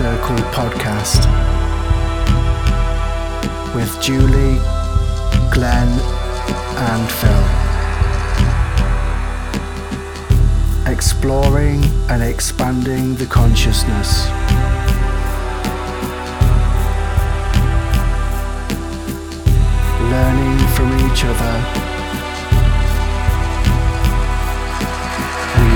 Circle podcast with Julie, Glenn, and Phil. Exploring and expanding the consciousness. Learning from each other.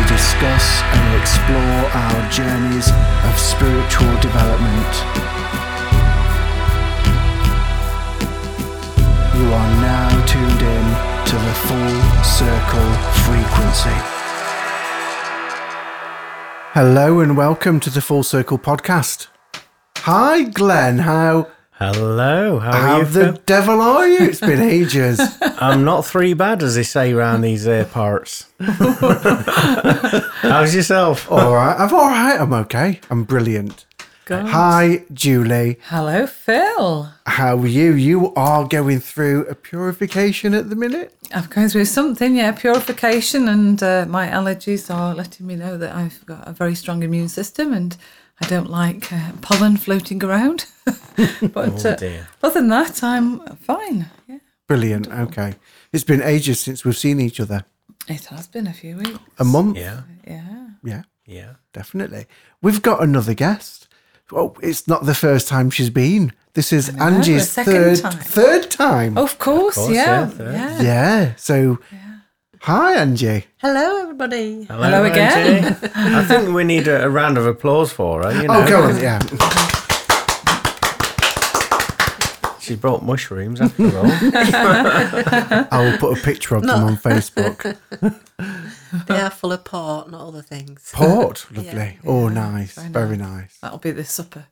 Discuss and explore our journeys of spiritual development. You are now tuned in to the full circle frequency. Hello and welcome to the Full Circle podcast. Hi, Glenn. How Hello, how are how you? the Phil? devil are you? It's been ages. I'm not three bad, as they say around these uh, parts. How's yourself? all right, I'm all right. I'm okay. I'm brilliant. Good. Hi, Julie. Hello, Phil. How are you? You are going through a purification at the minute. I'm going through something, yeah, purification, and uh, my allergies are letting me know that I've got a very strong immune system and I don't like uh, pollen floating around. but Oh, uh, other than that, I'm fine. Yeah, Brilliant. Okay. It's been ages since we've seen each other. it has been a few weeks. A month. Yeah, Yeah. Yeah, yeah. definitely. We've got another guest. Oh, it's not the first time she's been. This is know, Angie's third time. third time. Of course, course, yeah. yeah, third. yeah. Yeah. So, hi, Angie. Hello, everybody. Hello again. Angie. I think we need a, a round of applause for her. You oh, know, Oh, go on. Yeah. she brought mushrooms after all. I will put a picture of them on Facebook. They are full of port, not other things. Port, lovely. oh, nice. Very nice. That'll be the supper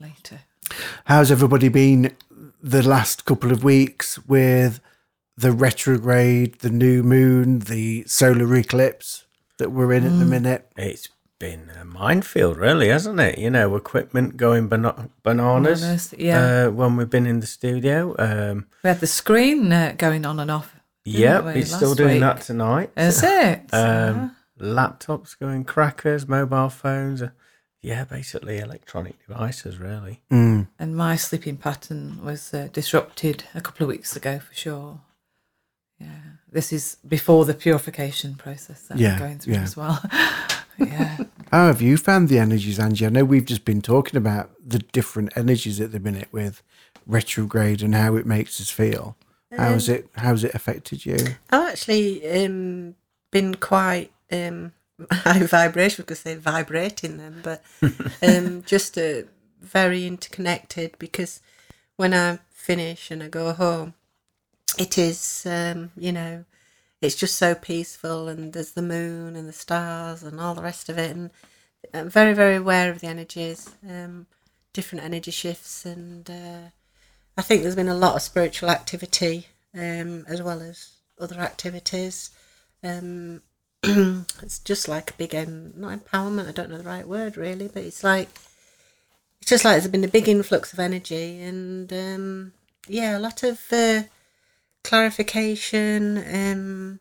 later. How's everybody been the last couple of weeks with the retrograde, the new moon, the solar eclipse that we're in Mm. at the minute? it's been a minefield, really, hasn't it? You know, equipment going bana- bananas. Bananas, yeah. Uh, when we've been in the studio. Um, We had the screen uh, going on and off. didn't yep, he's still doing week? that tonight. Is it? Um, laptops going crackers, mobile phones. uh, Yeah, basically electronic devices, really. Mm. and my sleeping pattern was uh, disrupted a couple of weeks ago for sure. Yeah, this is before the purification process that Yeah, I'm going through yeah. as well. yeah, How have you found the energies, Angie? I know we've just been talking about the different energies at the minute with retrograde and how it makes us feel. How's it? How's it affected you? I've actually um, been quite um, high vibration, because they say vibrating them, but um, just uh, very interconnected because when I finish and I go home, it is, um, you know, it's just so peaceful and there's the moon and the stars and all the rest of it. And I'm very, very aware of the energies, um, different energy shifts. And uh, I think there's been a lot of spiritual activity um, as well as other activities. Um, it's just like a big, um, not empowerment, I don't know the right word really, but it's like, it's just like there's been a big influx of energy and um, yeah, a lot of uh, clarification, um,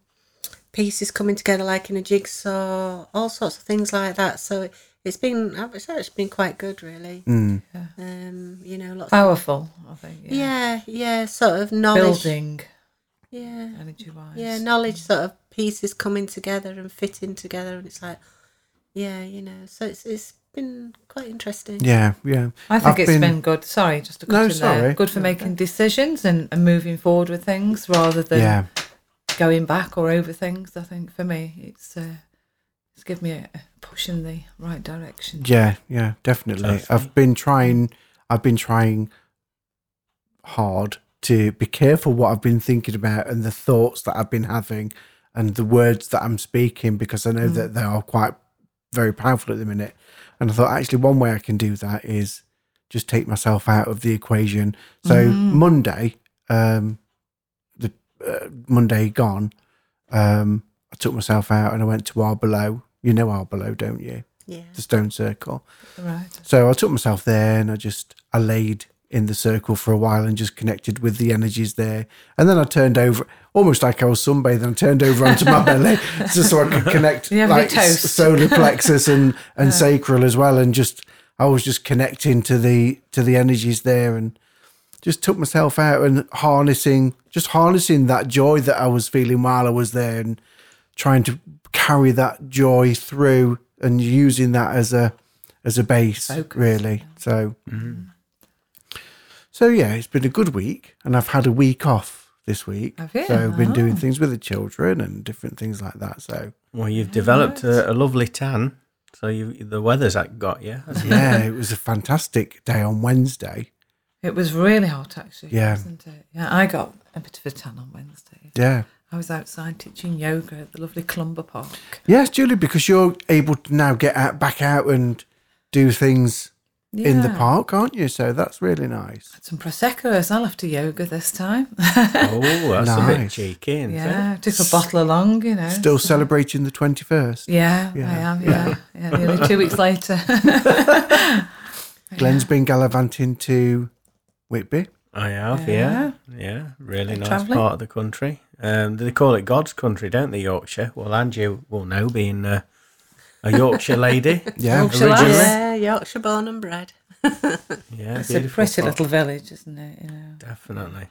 pieces coming together like in a jigsaw, all sorts of things like that. So it, it's been, it's actually been quite good, really. Mm. Um, you know, lots. powerful. I think. Yeah, yeah, yeah, sort of knowledge. building Yeah, energy wise. yeah, knowledge sort of pieces coming together and fitting together, and it's like, yeah, you know. So it's it's been quite interesting. Yeah, yeah. I think I've it's been, good. Sorry, just to cut No, in sorry. there. Good for making decisions and, and moving forward with things rather than Yeah, going back or over things. I think for me, it's uh, it's given me a a push in the right direction. yeah, yeah. Definitely. I've been trying. I've been trying hard to be careful what I've been thinking about and the thoughts that I've been having and the words that I'm speaking because I know that they are quite very powerful at the minute. And I thought actually one way I can do that is just take myself out of the equation. So Monday, um, the uh, Monday gone, um, I took myself out and I went to Arbor Low. You know Arbor Low, don't you? Yeah. The Stone Circle. Right. So I took myself there and I just I laid in the circle for a while and just connected with the energies there. And then I turned over, almost like I was sunbathing. I turned over onto my belly just so I could connect like solar plexus and and sacral as well. And just I was just connecting to the to the energies there and just took myself out and harnessing just harnessing that joy that I was feeling while I was there and trying to carry that joy through and using that as a as a base Focus, really. So so yeah, it's been a good week and I've had a week off this week. Have you? So I've been doing Oh. things with the children and different things like that. So Well, you've developed a, a lovely tan, so you the weather's got you. hasn't it? yeah, it was a fantastic day on Wednesday. It was really hot, actually. Yeah. Wasn't it? Yeah, I got a bit of a tan on Wednesday. Yeah. I was outside teaching yoga at the lovely Clumber Park. Yes, Julie, because you're able to now get out, back out and do things in the park, aren't you? So that's really nice. Some prosecco as well after yoga this time. Oh, that's a bit Nice. cheeky, isn't yeah, took a bottle along, you know. Still celebrating the 21st. Yeah, Yeah. I am. Yeah, yeah. Nearly two weeks later. Glenn's been gallivanting to Whitby. I have, yeah. Yeah, really nice travelling? part of the country. Um, they call it God's country, don't they, Yorkshire? Well, Angie will know, being uh, a Yorkshire lady. Yeah. Yorkshire lass. originally. Yeah, Yorkshire born and bred. Yeah, it's a pretty spot. little village, isn't it? You know. Definitely.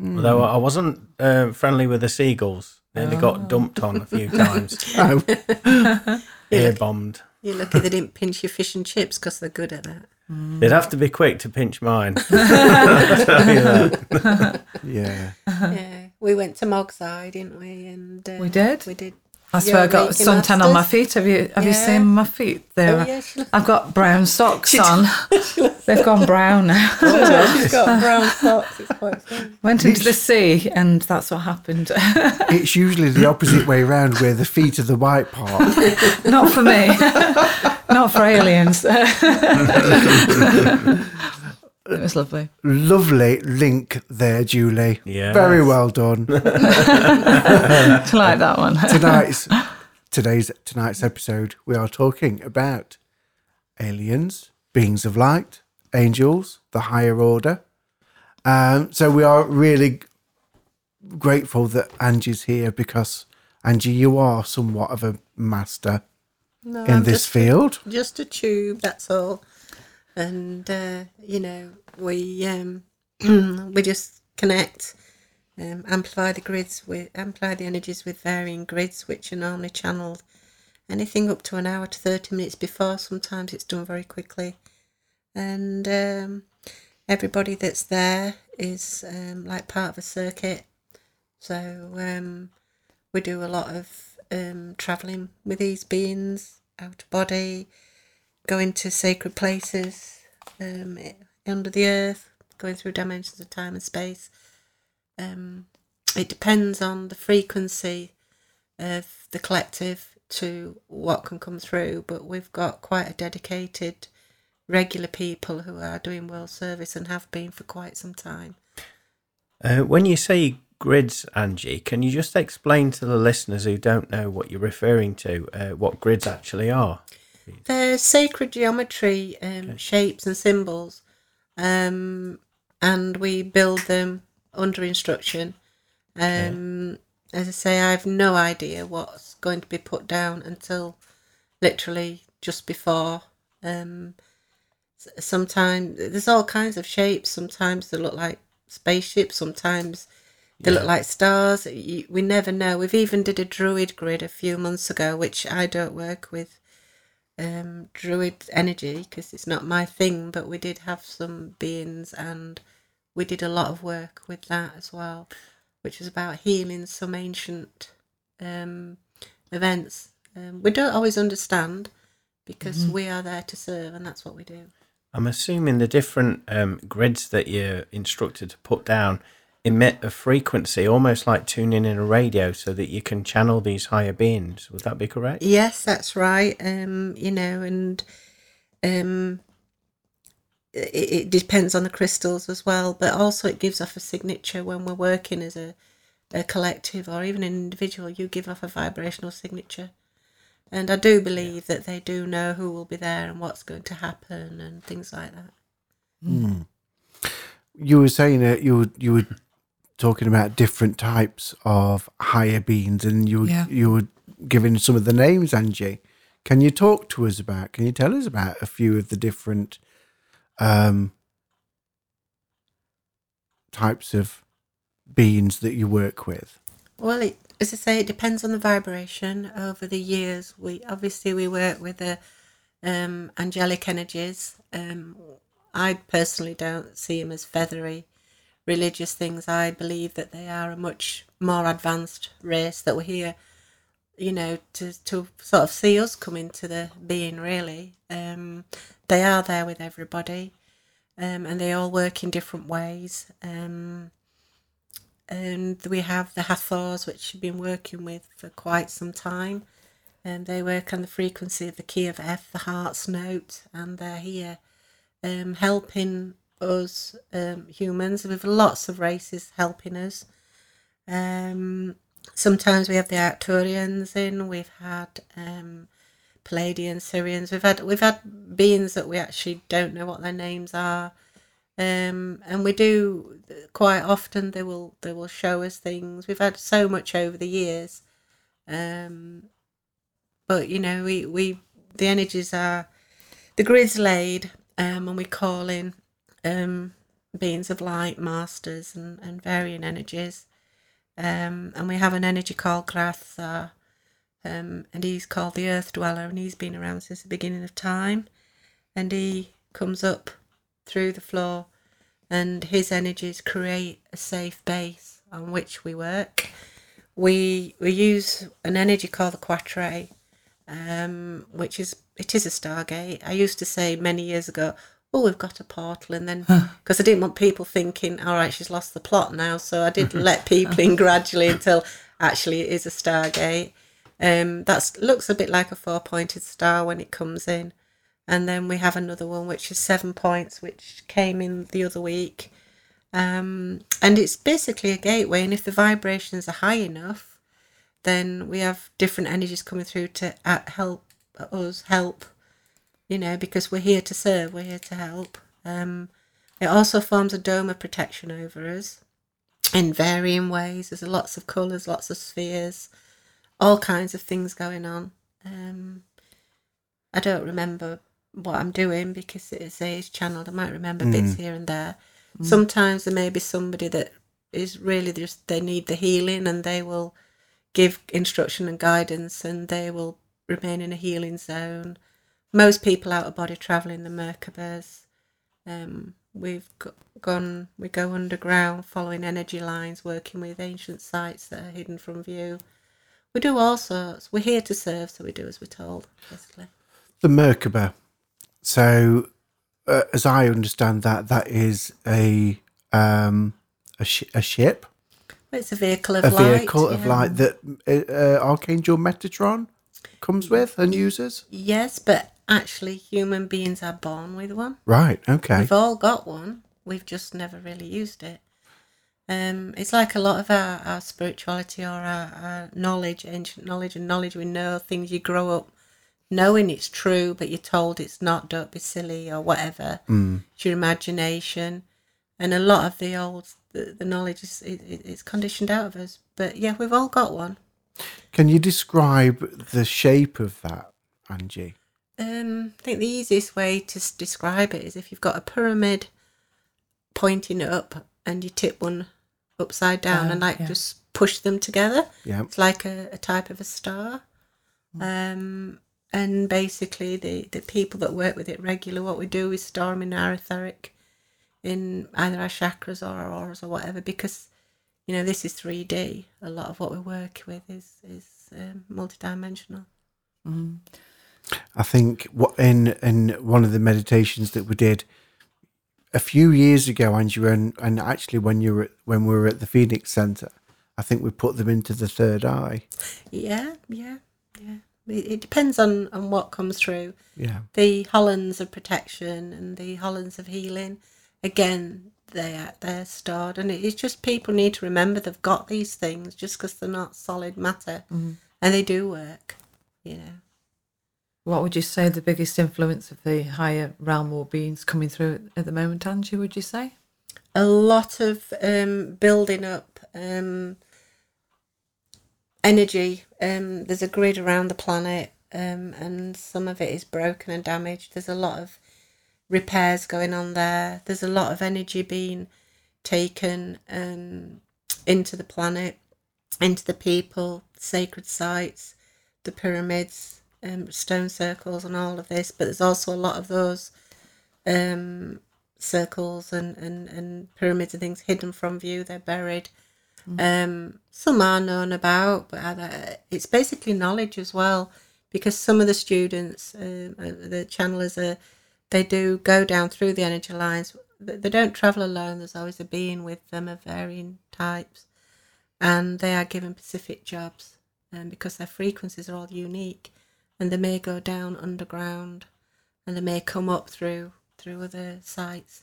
Although I wasn't uh, friendly with the seagulls. Nearly got dumped on a few times. Oh, Ear bombed. You're lucky they didn't pinch your fish and chips because they're good at that. They'd have to be quick to pinch mine. I'll tell you that. yeah. Yeah, we went to Mogside, didn't we? And uh, We did? We did. That's swear I got suntan on my feet. Have you have you seen my feet? There, Oh, yeah, she I've got brown socks on. They've gone brown now. She's got brown socks. It's quite funny. Went into the sea, and that's what happened. It's usually the opposite way around where the feet are the white part. Not for me. Not for aliens. It was lovely. Lovely link there, Julie. Yes. Very well done. I like that one. tonight's today's tonight's episode we are talking about aliens beings of light angels the higher order um so we are really grateful that angie's here because angie you are somewhat of a master No, in I'm this just, field just a tube. That's all. And uh, you know, we um, we just connect, um, amplify the grids with amplify the energies with varying grids, which are normally channeled anything up to an hour to thirty minutes before. Sometimes it's done very quickly, and um, everybody that's there is um, like part of a circuit. So um, we do a lot of um, traveling with these beings out of body, going to sacred places um, under the earth, going through dimensions of time and space. Um, it depends on the frequency of the collective to what can come through, but we've got quite a dedicated, regular people who are doing world service and have been for quite some time. Uh, when you say grids, Angie, can you just explain to the listeners who don't know what you're referring to, uh, what grids actually are? They're sacred geometry um, shapes and symbols, um, and we build them under instruction. Um, As I say, I have no idea what's going to be put down until literally just before. Um, sometimes there's all kinds of shapes. Sometimes they look like spaceships. Sometimes they look like stars. You, we never know. We've even did a druid grid a few months ago, which I don't work with um, druid energy because it's not my thing, but we did have some beings and we did a lot of work with that as well, which was about healing some ancient um, events. Um, we don't always understand because we are there to serve, and that's what we do. I'm assuming the different um, grids that you're instructed to put down emit a frequency, almost like tuning in a radio, so that you can channel these higher beings. Would that be correct? Yes, that's right. Um, you know, and um, it, it depends on the crystals as well, but also it gives off a signature when we're working as a, a collective or even an individual. You give off a vibrational signature, and I do believe that they do know who will be there and what's going to happen and things like that. you were saying that you were you were talking about different types of higher beings and you were Yeah. you were giving some of the names angie Can you talk to us about? Can you tell us about a few of the different um, types of beings that you work with? Well, it, as I say, it depends on the vibration. Over the years, we obviously we work with the um, angelic energies. Um, I personally don't see them as feathery religious things. I believe that they are a much more advanced race that we're here, you know, to to sort of see us come into the being. Really, um, they are there with everybody, um, and they all work in different ways. Um, and we have the Hathors, which we've been working with for quite some time. And they work on the frequency of the key of F, the heart's note, and they're here um, helping us um, humans with lots of races helping us. Um, sometimes we have the Arcturians in. We've had um, Pleiadian Sirians. We've had we've had beings that we actually don't know what their names are. Um, and we do quite often. They will they will show us things. We've had so much over the years, um, but you know we we the energies are the grid's laid, um, and we call in um, beings of light, masters, and, and varying energies. Um, and we have an energy called Grathar, um, and he's called the Earth Dweller, and he's been around since the beginning of time. And he comes up through the floor, and his energies create a safe base on which we work. We we use an energy called the Quatrae, um, which is it is a stargate. I used to say many years ago, oh, we've got a portal, and then because I didn't want people thinking, all right, she's lost the plot now, so I did let people in gradually until actually it is a stargate. Um, that looks a bit like a four pointed star when it comes in. And then we have another one which is seven points, which came in the other week. Um, and it's basically a gateway. And if the vibrations are high enough, then we have different energies coming through to uh, help us help, you know, because we're here to serve, we're here to help. Um, it also forms a dome of protection over us in varying ways. There's lots of colours, lots of spheres, all kinds of things going on. Um, I don't remember what I'm doing because it is age channeled. I might remember bits here and there. Sometimes there may be somebody that is really just they need the healing and they will give instruction and guidance and they will remain in a healing zone. Most people out of body travel in the Merkabahs. Um, we've go- gone, we go underground following energy lines, working with ancient sites that are hidden from view. We do all sorts. We're here to serve, so we do as we're told, basically. The Merkaba. So, uh, as I understand that, that is a um, a, sh- a ship, It's a vehicle of a light. A vehicle of yeah. light that uh, uh, Archangel Metatron comes with and uses. Yes, but actually, human beings are born with one. Right. Okay. We've all got one. We've just never really used it. Um, it's like a lot of our, our spirituality or our, our knowledge, ancient knowledge and knowledge we know, things you grow up knowing it's true, but you're told it's not, don't be silly or whatever. Mm. It's your imagination. And a lot of the old, the, the knowledge is it, it- it's conditioned out of us. But yeah, we've all got one. Can you describe the shape of that, Angie? Um, I think the easiest way to describe it is if you've got a pyramid pointing up and you tip one upside down Oh, and like yeah. just push them together. Yeah. It's like a, a type of a star. Um, and basically, the, the people that work with it regular, what we do is store them in our etheric, in either our chakras or our auras or whatever, because you know this is 3D. A lot of what we work with is is um, multidimensional. I think what in in one of the meditations that we did a few years ago, Angie, and, and actually when you were at, when we were at the Phoenix Center, I think we put them into the third eye. Yeah, yeah, yeah. It, it depends on on what comes through. Yeah. The Hollands of protection and the Hollands of healing, again, they're they're stored, and it's just people need to remember they've got these things just because they're not solid matter, mm-hmm. and they do work. You know, What would you say the biggest influence of the higher realm or beings coming through at the moment, Angie? Would you say? a lot of um, building up um, energy. Um, there's a grid around the planet um, and some of it is broken and damaged. There's a lot of repairs going on there. There's a lot of energy being taken um, into the planet, into the people, sacred sites, the pyramids, um, stone circles, and all of this. But there's also a lot of those um, circles and, and, and pyramids and things hidden from view. They're buried. Um, some are known about, but other, it's basically knowledge as well, because some of the students, um, uh, the channelers, are they do go down through the energy lines. They they don't travel alone. There's always a being with them of varying types, and they are given specific jobs, and because their frequencies are all unique, and they may go down underground, and they may come up through through other sites.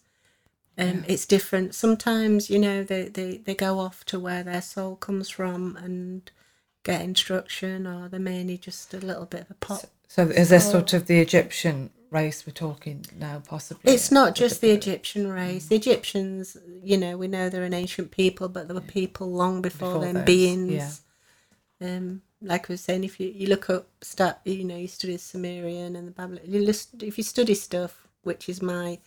Um, It's different. Sometimes, you know, they, they, they go off to where their soul comes from and get instruction, or they may need just a little bit of a pop. So is this sort of the Egyptian race we're talking now, possibly? It's not just the Egyptian race. The Egyptians, you know, we know they're an ancient people, but there were people long before, Before them, those, beings. Um, like I was saying, if you, you look up stuff, you know, you study Sumerian and the Babylon. You list, if you study stuff, which is my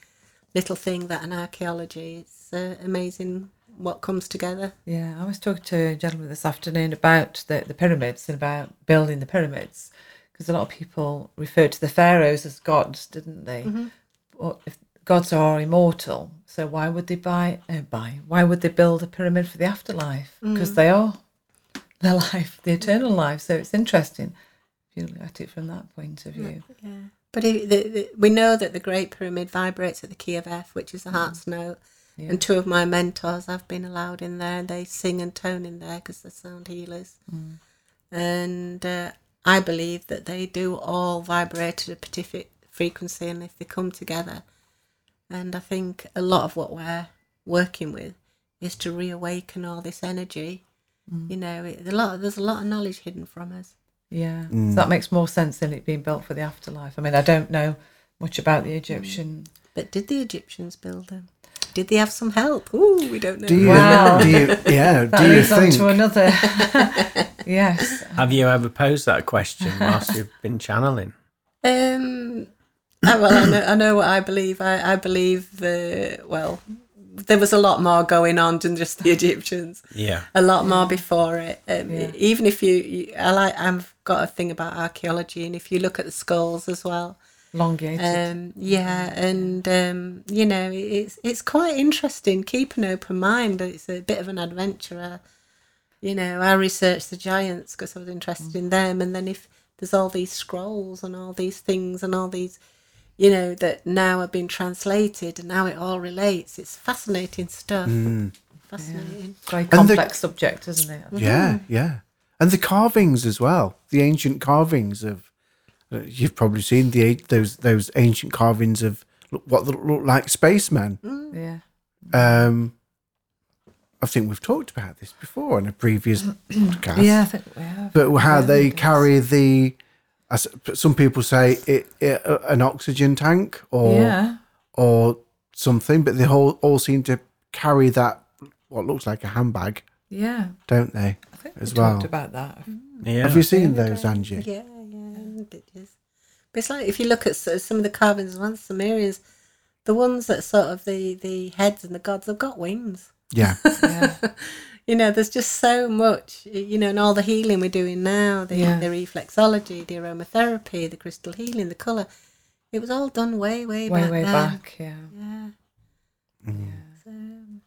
little thing that in archaeology, it's uh, amazing what comes together. Yeah, I was talking to a gentleman this afternoon about the, the pyramids and about building the pyramids because a lot of people referred to the pharaohs as gods, didn't they? Well, if gods are immortal, so why would they buy, uh, buy? Why would they build a pyramid for the afterlife? Because they are their life, the eternal life. So it's interesting if you look at it from that point of view. Yeah. But the, the, we know that the Great Pyramid vibrates at the key of F, which is the heart's note. Yeah. And two of my mentors have been allowed in there, and they sing and tone in there because they're sound healers. And uh, I believe that they do all vibrate at a particular frequency, and if they come together, and I think a lot of what we're working with is to reawaken all this energy. You know, it, a lot. There's a lot of knowledge hidden from us. Yeah, so that makes more sense than it being built for the afterlife. I mean, I don't know much about the Egyptian. But did the Egyptians build them? Did they have some help? Ooh, we don't know. Do you? Wow. Do you? Yeah. That do you leads on think? to another. yes. Have you ever posed that question whilst you've been channeling? Um, uh, well, I know, I know what I believe. I, I believe the well, there was a lot more going on than just the Egyptians. Yeah. A lot more before it. Um, Yeah. Even if you, you, I like, I've got a thing about archaeology, and if you look at the skulls as well, Elongated. um, yeah, and um, you know, it's it's quite interesting. Keep an open mind. It's a bit of an adventure. You know, I researched the giants because I was interested in them, and then if there's all these scrolls and all these things and all these, you know, that now have been translated and now it all relates. It's fascinating stuff. Fascinating. Very the- complex subject, isn't it? Yeah, yeah. And the carvings as well. The ancient carvings of uh, you've probably seen the those those ancient carvings of look- what look, look like spacemen. Yeah. Um, I think we've talked about this before in a previous podcast. Yeah, I think we have. but how Yeah, they carry the, as some people say, it, it uh, an oxygen tank or Yeah. or something, but they all all seem to carry that what looks like a handbag, Yeah. don't they? I think As we talked well. about that. Yeah. Have you seen those, Angie? Yeah, yeah, it is. But it's like if you look at some of the carvings of the Sumerians, the ones that sort of the the heads and the gods have got wings. Yeah. Yeah. You know, there's just so much. You know, and all the healing we're doing now, the Yeah. the reflexology, the aromatherapy, the crystal healing, the color. It was all done way, way, way, back way then. back. Yeah. Yeah. Mm. So, um,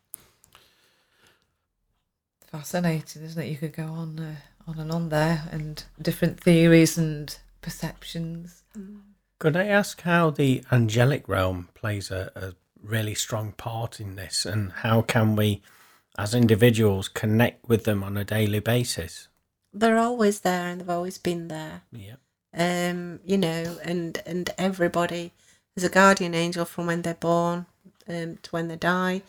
Fascinating, isn't it? You could go on uh, on and on there, and different theories and perceptions. Mm. Could I ask how the angelic realm plays a, a really strong part in this, and how can we, as individuals, connect with them on a daily basis? they're always there, and they've always been there. Yeah. um, you know, and and everybody is a guardian angel from when they're born um, to when they die,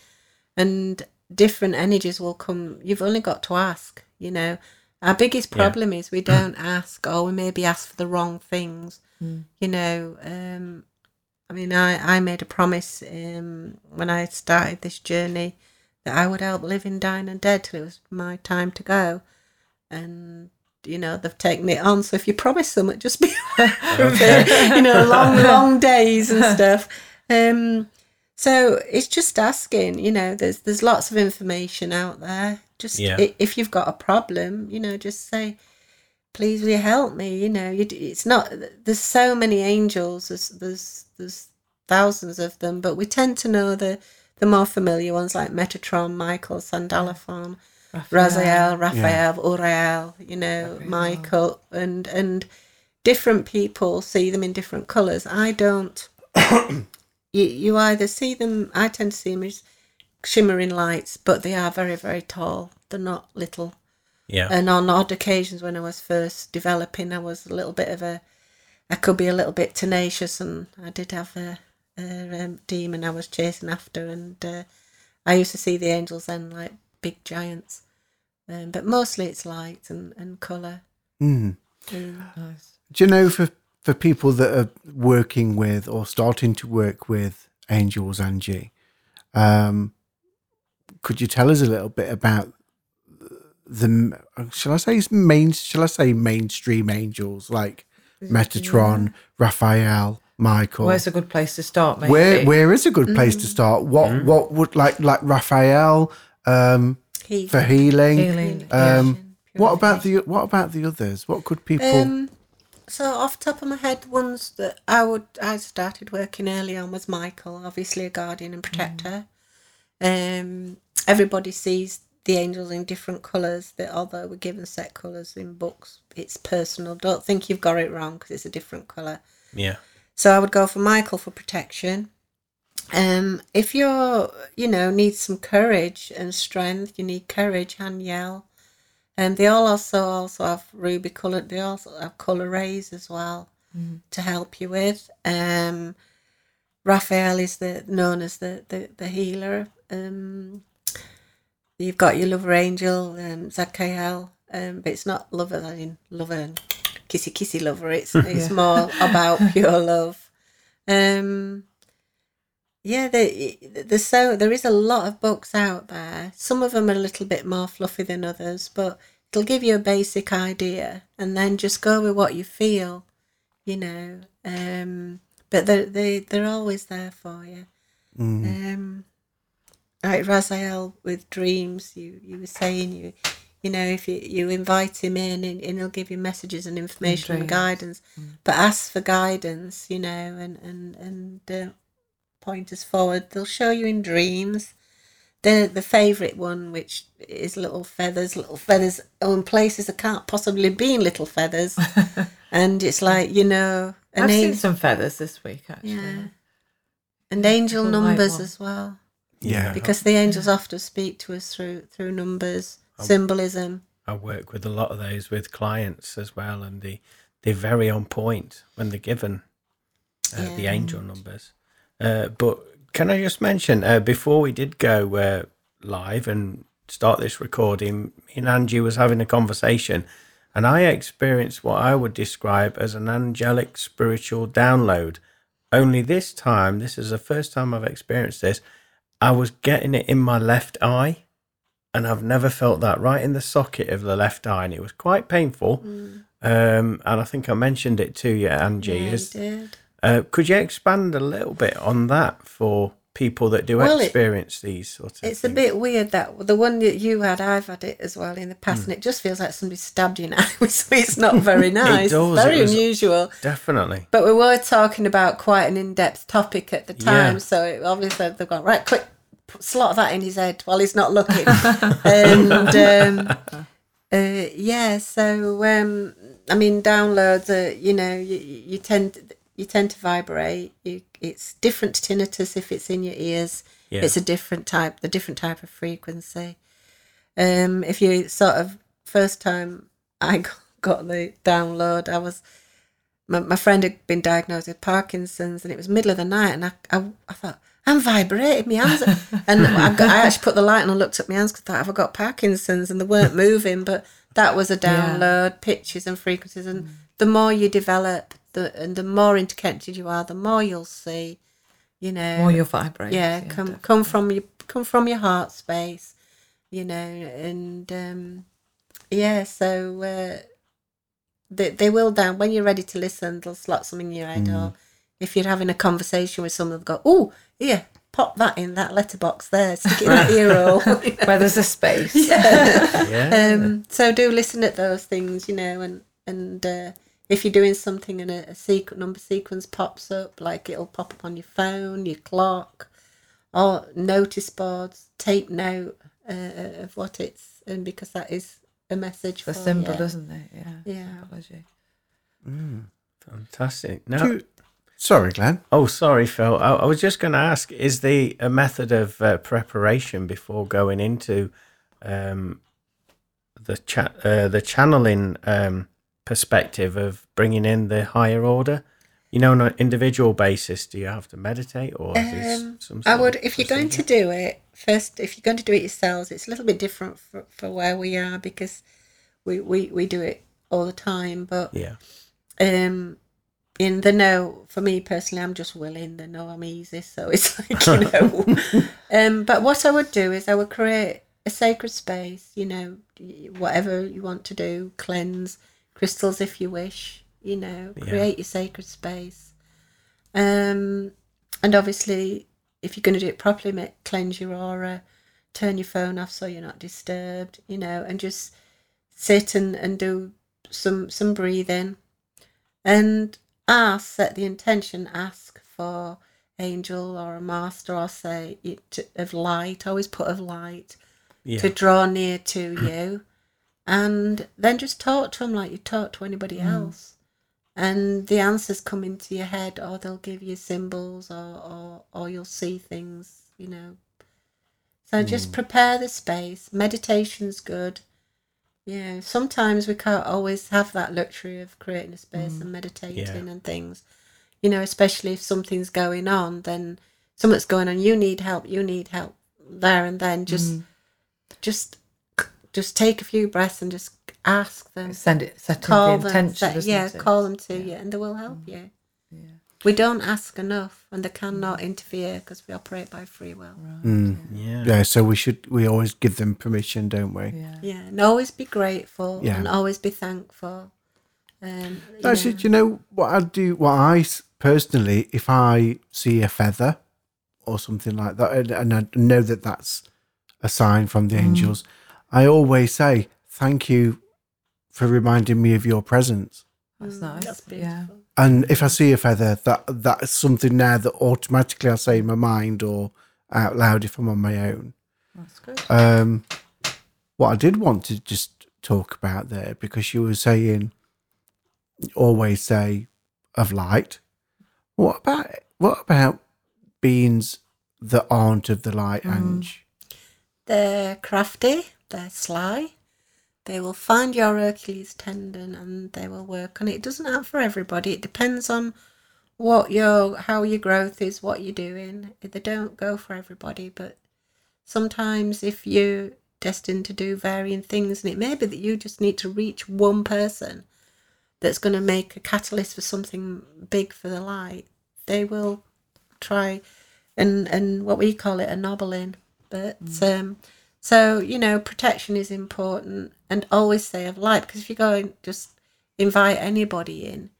and different energies will come. You've only got to ask. You know, our biggest Yeah. problem is we don't ask, or we maybe ask for the wrong things. You know, um, I mean, I I made a promise um, when I started this journey that I would help living, dying, and dead till it was my time to go, and you know they've taken it on. So if you promise them, it just be you know long long days and stuff. Um, so it's just asking. You know, there's there's lots of information out there. Just Yeah. if you've got a problem, you know, just say, "Please, will you help me?" You know, it's not. There's so many angels. There's there's there's thousands of them, but we tend to know the the more familiar ones like Metatron, Michael, Sandalphon, Raziel, Raphael, Uriel, you know, Michael, and and different people see them in different colours. I don't. you you either see them. I tend to see them as shimmering lights, but they are very very tall. They're not little. Yeah. And on odd occasions when I was first developing, I was a little bit of a, I could be a little bit tenacious, and I did have a um, demon I was chasing after, and uh, I used to see the angels then like big giants, um, but mostly it's light and and colour. Mm. Mm. Nice. Do you know for for people that are working with or starting to work with angels, Angie, um, could you tell us a little bit about the shall I say main shall I say mainstream angels like Metatron, Raphael, Michael? Where's a good place to start, maybe? where where is a good place to start? What what would like like Raphael um, He, for healing? Healing. Um, what about the what about the others? What could people? Um, so off the top of my head, ones that I would I started working early on was Michael, obviously a guardian and protector. Um, everybody sees the angels in different colours. That although we're given set colours in books, it's personal. Don't think you've got it wrong because it's a different colour. Yeah. So I would go for Michael for protection. Um, if you're, you know, need some courage and strength, you need courage, Haniel. And they all also also have ruby coloured. They also have colour rays as well to help you with. Um, Raphael is the known as the the, the healer. Um, you've got your lover angel, um, Zakael, um, but it's not lover as in lover kissy kissy lover. It's it's more about pure love. Um, yeah, there, there's so there is a lot of books out there. Some of them are a little bit more fluffy than others, but it'll give you a basic idea, and then just go with what you feel, you know. Um, but they they they're always there for you. Um, like Raziel with dreams, you you were saying you. You know, if you, you invite him in and, and he'll give you messages and information and dreams. guidance, but ask for guidance, you know, and and and uh, point us forward. They'll show you in dreams. The the favourite one, which is little feathers, little feathers on places that can't possibly be in little feathers, and it's like you know, an I've seen some feathers this week, actually. yeah, and angel numbers as well, yeah, because the angels often speak to us through through numbers, symbolism. I work with a lot of those with clients as well, and they they're very on point when they're given uh, the angel numbers. Uh, but can I just mention uh, before we did go uh, live and start this recording, me and Angie was having a conversation, and I experienced what I would describe as an angelic spiritual download. Only this time, this is the first time I've experienced this. I was getting it in my left eye and I've never felt that right in the socket of the left eye, and it was quite painful. Um, and I think I mentioned it to you, Angie. Yeah, you did. uh, could you expand a little bit on that for people that do Well, it- experience these sort of? It's a bit weird that the one that you had, I've had it as well in the past, and it just feels like somebody stabbed you in the eye. So it's not very nice. does, It's very it unusual. definitely. But we were talking about quite an in-depth topic at the time, Yeah. so it obviously they've gone right. Quick, slot that in his head while he's not looking. and um, uh, yeah, so um, I mean, downloads. Are, you know, you, you tend you tend to vibrate. You, it's different to tinnitus if it's in your ears. Yeah. It's a different type, the different type of frequency. Um, if you sort of first time I got- got the download, I was my, my friend had been diagnosed with Parkinson's, and it was middle of the night, and I I, I thought I'm vibrating, my hands, and I, got, I actually put the light on and looked at my hands because I thought have I got Parkinson's, and they weren't moving, but that was a download, pitches and frequencies, and the more you develop, the and the more interconnected you are, the more you'll see, you know, More you'll vibrate. yeah, come come from your come from your heart space, you know, and um, yeah, so uh, they, they will down when you're ready to listen. They'll slot something in your head, or if you're having a conversation with someone, they'll go, "Oh, here, pop that in that letterbox there, stick it in that ear hole." Where there's a space. Yeah. um, so do listen at those things, you know, and and uh, if you're doing something and a, a sequ- number sequence pops up, like it'll pop up on your phone, your clock, or notice boards, take note uh, of what it's, and because that is a message The for symbol, you. doesn't it? Yeah. Yeah. Psychology. Fantastic. Now, Do you- sorry, Glenn. oh, sorry, Phil. I, I was just going to ask: Is the a method of uh, preparation before going into um, the cha- uh, the channeling um, perspective of bringing in the higher order? You know, on an individual basis, do you have to meditate, or is Um, some? I would, if you're going to do it first, if you're going to do it yourselves, it's a little bit different for, for where we are because we, we, we do it all the time. But Yeah. um in the no for me personally i'm just willing. The no i'm easy. So it's like you know. Um but what i would do is i would create a sacred space you know whatever you want to do cleanse crystals if you wish you know Yeah. create your sacred space. Um and obviously if you're going to do it properly make, cleanse your aura turn your phone off so you're not disturbed you know and just sit and, and do some some breathing. And ask set the intention ask for angel or a master or say it of light always put of light Yeah. to draw near to you. And then just talk to them like you talk to anybody mm. else. And the answers come into your head or they'll give you symbols or or, or you'll see things you know. So just mm. prepare the space. Meditation's good know sometimes we can't always have that luxury of creating a space mm. and meditating and things. You know especially if something's going on then something's going on you need help you need help there and then. Just mm-hmm. just just take a few breaths and just ask them. Send it, set call the them intention, say- doesn't yeah call them to you and they will help mm. you we don't ask enough and they cannot interfere because we operate by free will Right? Yeah. Yeah, so we should we always give them permission, don't we? Yeah. yeah and always be grateful Yeah. and always be thankful um, you Actually, know. do you know what I do? What I personally, if I see a feather or something like that, and, and I know that that's a sign from the angels, I always say thank you for reminding me of your presence. That's Mm, nice. that's yeah. And if I see a feather, that that's something now that automatically I say in my mind or out loud if I'm on my own. That's good. Um, what I did want to just talk about there because you were saying always say of light. What about what about beings that aren't of the light, Ange? They're crafty, they're sly. They will find your Hercules tendon and they will work on it. It doesn't happen for everybody. It depends on what your how your growth is, what you're doing. They don't go for everybody, but sometimes if you're destined to do varying things and it may be that you just need to reach one person that's going to make a catalyst for something big for the light, they will try and and what we call it a nobbling. But um, so you know, protection is important, and always say of light because if you go and just invite anybody in,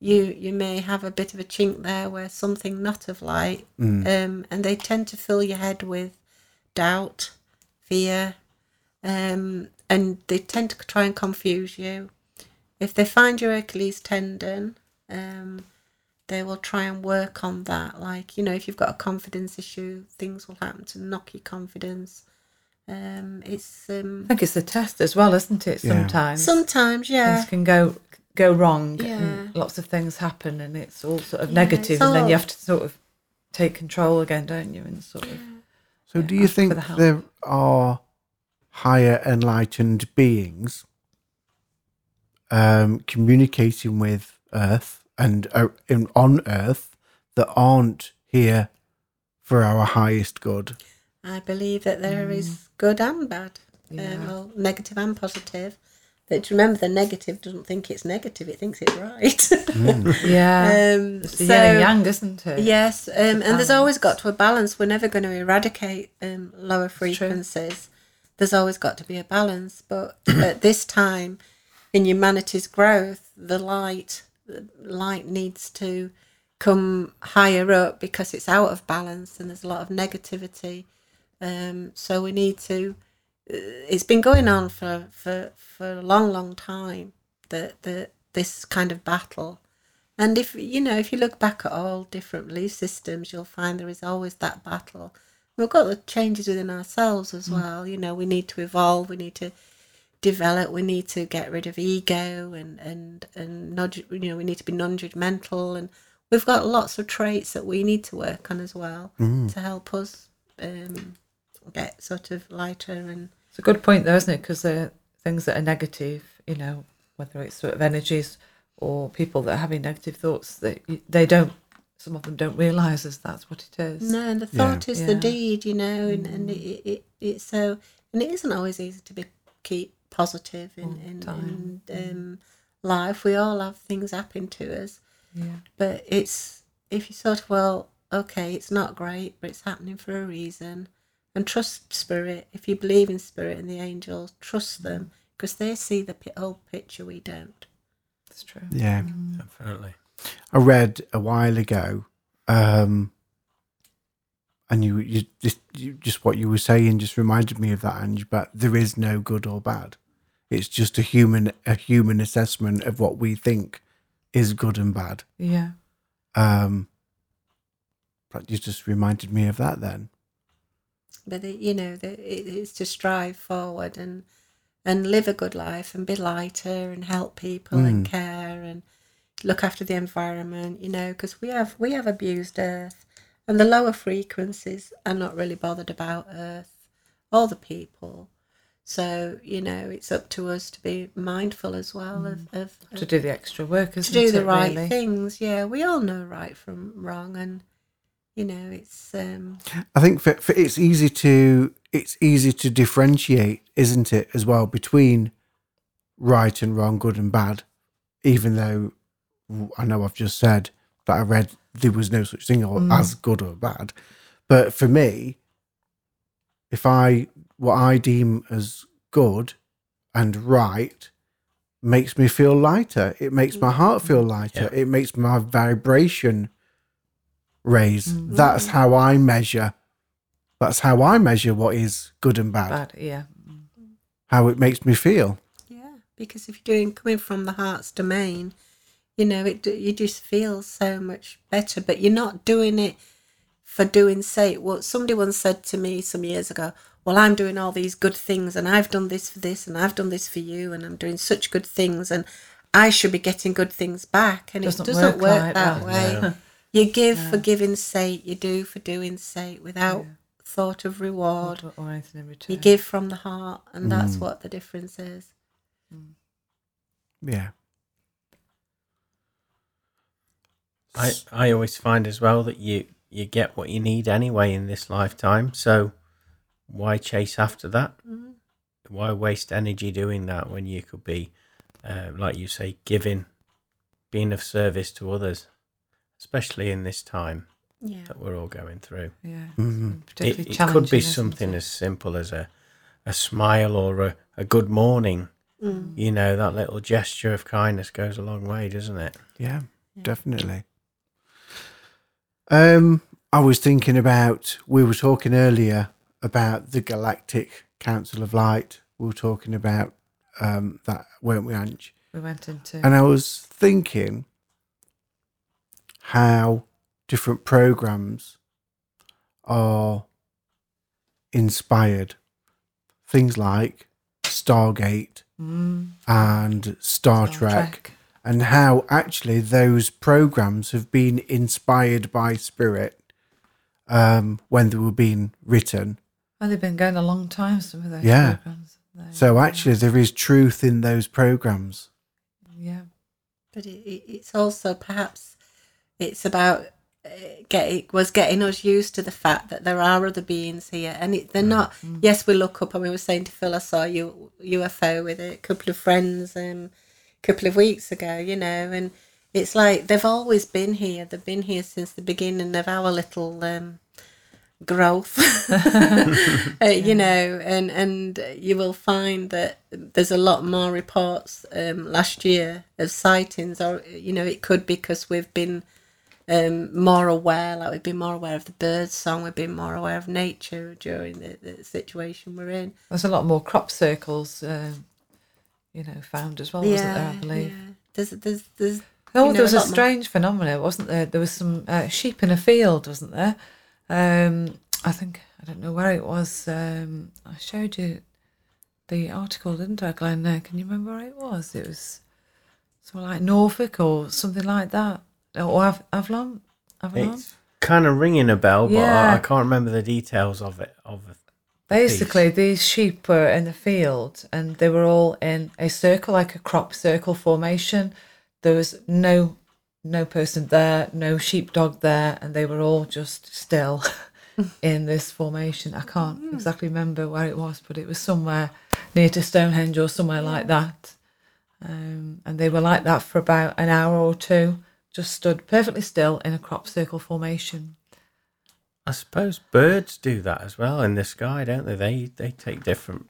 you you may have a bit of a chink there where something not of light, um, and they tend to fill your head with doubt, fear, um, and they tend to try and confuse you. If they find your Achilles tendon, um, they will try and work on that. Like, you know, if you've got a confidence issue, things will happen to knock your confidence. Um, it's um, I think it's a test as well, isn't it? Yeah. Sometimes sometimes, yeah. things can go go wrong, Yeah. and lots of things happen, and it's all sort of Yeah, and then you have to sort of take control again, don't you? And sort of So, Yeah, do you think the there are higher enlightened beings um, communicating with Earth and uh, in, on Earth that aren't here for our highest good? I believe that there is good and bad, um, well, negative and positive. But remember, the negative doesn't think it's negative; it thinks it's right. yeah, um, it's the so- yin and yang, isn't it? Yes, um, and there's always got balance. to a balance. We're never going to eradicate um, lower frequencies. There's always got to be a balance. But at this time, in humanity's growth, the light, the light needs to come higher up because it's out of balance and there's a lot of negativity. Um, so we need to. uh, It's been going on for for for a long, long time. That the this kind of battle, and if you know, if you look back at all different belief systems, you'll find there is always that battle. We've got the changes within ourselves as well. You know, we need to evolve. We need to develop. We need to get rid of ego and and and not, you know, we need to be non-judgmental. And we've got lots of traits that we need to work on as well to help us um, get sort of lighter and It's a good point, though, isn't it? Because the things that are negative, you know, whether it's sort of energies or people that are having negative thoughts, that y- they don't. Some of them don't realise as that's what it is. No, and the Yeah. thought is the deed, you know, and, and it, it, it's so, and it isn't always easy to be keep positive in, in, in um, life. We all have things happen to us, Yeah. but it's if you sort of well, okay, it's not great, but it's happening for a reason, and trust spirit. If you believe in spirit and the angels, trust them because they see the pi- whole picture. We don't. It's true. Yeah. Definitely. I read a while ago, um, and you, you just you, just what you were saying just reminded me of that, Ange. But there is no good or bad. It's just a human a human assessment of what we think is good and bad. Yeah. Um, but you just reminded me of that then. But it, you know the, it, it's to strive forward and and live a good life and be lighter and help people and mm. care and look after the environment you know because we have we have abused earth and the lower frequencies are not really bothered about earth or the people so you know it's up to us to be mindful as well of, of, of To do the extra work, to do it? the right really? things yeah we all know right from wrong and you know it's um I think for, for it's easy to it's easy to differentiate, isn't it, as well between right and wrong, good and bad. Even though I know I've just said that I read there was no such thing or mm. as good or bad, but for me, if I what I deem as good and right makes me feel lighter. It makes my mm. heart feel mm. lighter. It makes my vibration raise. Mm-hmm. That's how I measure. That's how I measure what is good and bad. Bad. Yeah. How it makes me feel. Yeah, because if you're doing coming from the heart's domain, you know it. You just feel so much better, but you're not doing it for doing sake. Well, somebody once said to me some years ago, "Well, I'm doing all these good things, and I've done this for this, and I've done this for you, and I'm doing such good things, and I should be getting good things back." And Doesn't it doesn't work work, like that, that. way. No. You give for giving's sake. You do for doing sake without thought of reward. Or, or anything in return. You give from the heart, and that's mm. what the difference is. Mm. Yeah. I, I always find as well that you, you get what you need anyway in this lifetime. So why chase after that? Mm-hmm. Why waste energy doing that when you could be, uh, like you say, giving, being of service to others, especially in this time Yeah. that we're all going through. Yeah. Mhm. It, it could be something it? as simple as a, a smile or a, a good morning. Mm. You know, that little gesture of kindness goes a long way, doesn't it? Yeah, definitely. Um, I was thinking about we were talking earlier about the Galactic Council of Light. We were talking about um that, weren't we, Ange? We went into. And I was thinking how different programs are inspired. Things like Stargate Mm, and Star, Star Trek, Trek. and how actually those programs have been inspired by spirit um, when they were being written. Oh, they've been going a long time. Some of those Yeah. programs. They- So actually, there is truth in those programs. yeah. but it, it, it's also perhaps it's about uh, get was getting us used to the fact that there are other beings here and it, they're not yes we look up and we were saying to phil i saw you ufo with a couple of friends um a couple of weeks ago you know and it's like they've always been here. They've been here since the beginning of our little um growth, uh, you know, and and you will find that there's a lot more reports um, last year of sightings, or you know, it could be because we've been um, more aware, like we've been more aware of the bird song, we've been more aware of nature during the, the situation we're in. There's a lot more crop circles, um, you know, found as well, wasn't there? I believe. yeah. There's there's there's Oh, you know, there was a more- strange phenomenon, wasn't there? There was some uh, sheep in a field, wasn't there? Um, I think I don't know where it was. Um, I showed you the article, didn't I, Glenn? Uh, can you remember where it was? It was somewhere like Norfolk or something like that, or Av- Avalon. Avalon. It's kind of ringing a bell, but I, Yeah. I can't remember the details of it. Of it. Basically, these sheep were in the field and they were all in a circle, like a crop circle formation. There was no no person there, no sheepdog there, and they were all just still in this formation. I can't exactly remember where it was, but it was somewhere near to Stonehenge or somewhere like that. Um, and they were like that for about an hour or two, just stood perfectly still in a crop circle formation. I suppose birds do that as well in the sky, don't they? They they take different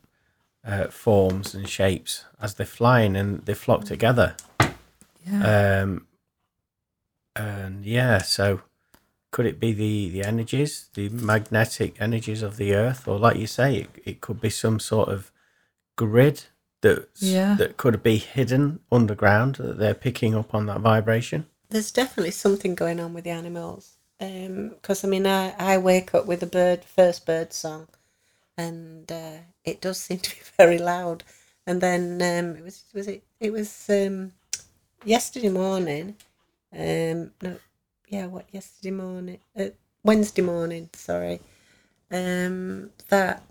uh, forms and shapes as they're flying, and they flock together. Yeah. Um, and yeah, so could it be the the energies, the magnetic energies of the Earth, or like you say, it, it could be some sort of grid that Yeah. that could be hidden underground that they're picking up on that vibration. There's definitely something going on with the animals. Because I mean, I, I wake up with a bird, first bird song, and uh, it does seem to be very loud. And then um, it was was it it was um, yesterday morning. Um, no, yeah, what yesterday morning? Uh, Wednesday morning. Sorry. Um, that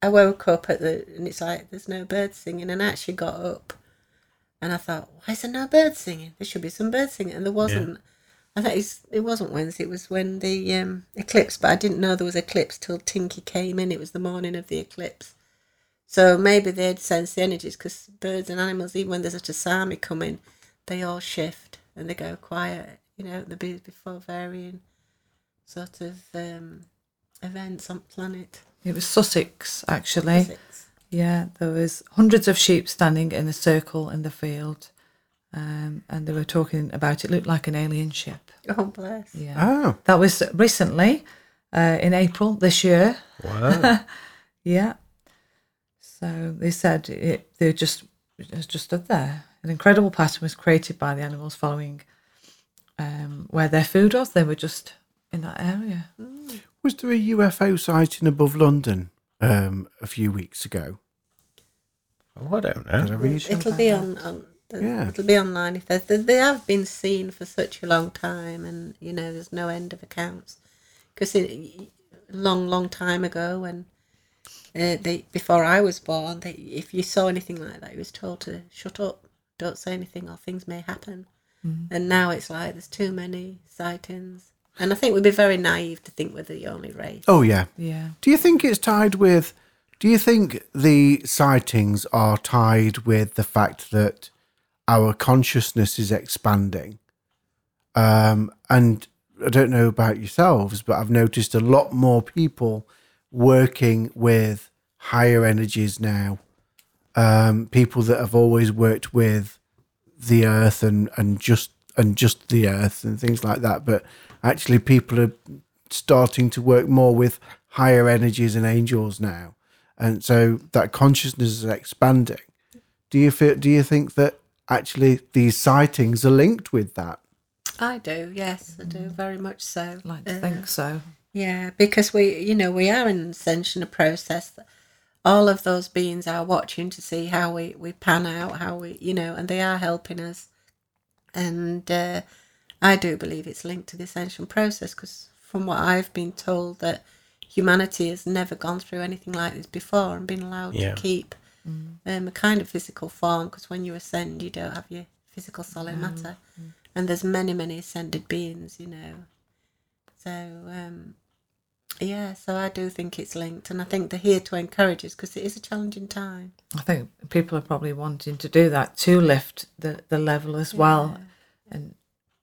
I woke up at the and it's like there's no birds singing, and I actually got up and I thought, why is there no birds singing? There should be some birds singing, and there wasn't. I thought it's, it wasn't Wednesday. It was when the um, eclipse, but I didn't know there was eclipse till Tinky came in. It was the morning of the eclipse, so maybe they'd sense the energies because birds and animals, even when there's a tsunami coming, they all shift and they go quiet. You know, the bees before varying sort of um, events on planet. It was Sussex, actually. Six. Yeah, there was hundreds of sheep standing in a circle in the field, um, and they were talking about it. Looked like an alien ship. Oh bless. Yeah, Oh, that was recently uh, in April this year. Wow. Yeah, so they said it. They just it just stood there. An incredible pattern was created by the animals following um, where their food was. They were just in that area. was there a UFO sighting above London um, a few weeks ago? oh, I don't Did I know. read? It'll be on, on the- Yeah. it'll be online if they, they have been seen for such a long time, and you know there's no end of accounts. Because a long, long time ago, when uh, they before I was born, they, if you saw anything like that, you was told to shut up, don't say anything, or things may happen. And now it's like there's too many sightings, and I think we'd be very naive to think we're the only race. Oh yeah. Yeah, Do you think it's tied with? Do you think the sightings are tied with the fact that our consciousness is expanding? Um, and I don't know about yourselves, but I've noticed a lot more people working with higher energies now. Um, people that have always worked with the earth and, and just and just the earth and things like that. But actually, people are starting to work more with higher energies and angels now, and so that consciousness is expanding. Do you feel? Do you think that actually these sightings are linked with that? I do, yes, I do, very much so. I'd like to Uh, think so. Yeah, because we, you know, we are in an ascension process. All of those beings are watching to see how we, we pan out, how we, you know, and they are helping us. And uh, I do believe it's linked to the ascension process because from what I've been told that humanity has never gone through anything like this before and been allowed Yeah. to keep um, a kind of physical form because when you ascend you don't have your physical solid matter. And there's many many ascended beings you know. So um, yeah, so I do think it's linked, and I think they're here to encourage us because it is a challenging time. I think people are probably wanting to do that to lift the, the level as well. And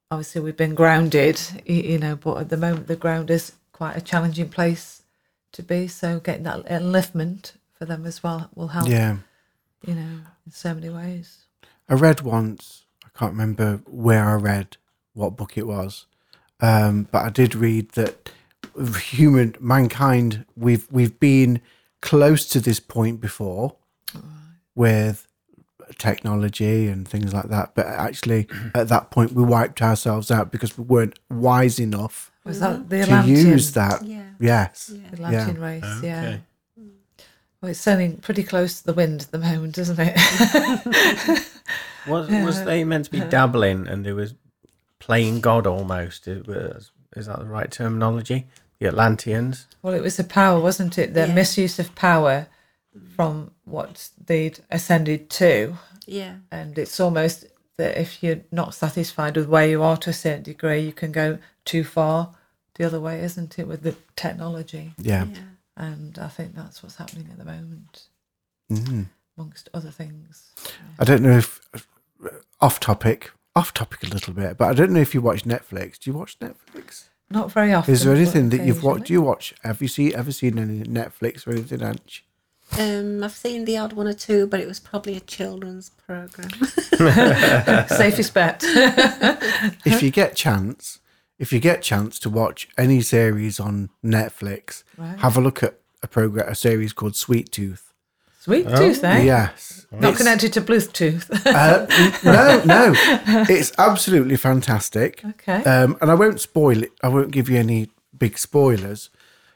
obviously, we've been grounded, you know, but at the moment, the ground is quite a challenging place to be. So getting that enliftment for them as well will help. Yeah. You know, in so many ways. I read once, I can't remember where I read what book it was, um, but I did read that human mankind we've we've been close to this point before with technology and things like that, but actually at that point we wiped ourselves out because we weren't wise enough Was that the to Atlantean, use that. Yeah. Yes. the Atlantean race? Yeah. Well, it's sailing pretty close to the wind at the moment, isn't it? Was was they meant to be dabbling and they was playing God almost? It was, is that the right terminology? The Atlanteans. well, it was the power, wasn't it? The Yeah. misuse of power from what they'd ascended to. Yeah. and it's almost that if you're not satisfied with where you are to a certain degree, you can go too far the other way, isn't it, with the technology? Yeah. Yeah. And I think that's what's happening at the moment, Mhm. amongst other things. I don't know if off topic, off topic a little bit, but I don't know if you watch Netflix. Do you watch Netflix? Not very often. Is there anything that you've watched? Do you watch? Have you see ever seen any Netflix or anything, Ange? Um, I've seen the odd one or two, but it was probably a children's program. Safest bet. If you get chance, if you get chance to watch any series on Netflix, Right. have a look at a program, a series called Sweet Tooth. Sweet tooth, eh? Yes, Not It's- connected to Bluetooth. uh, no, no, it's absolutely fantastic. okay. Um, and I won't spoil it. I won't give you any big spoilers,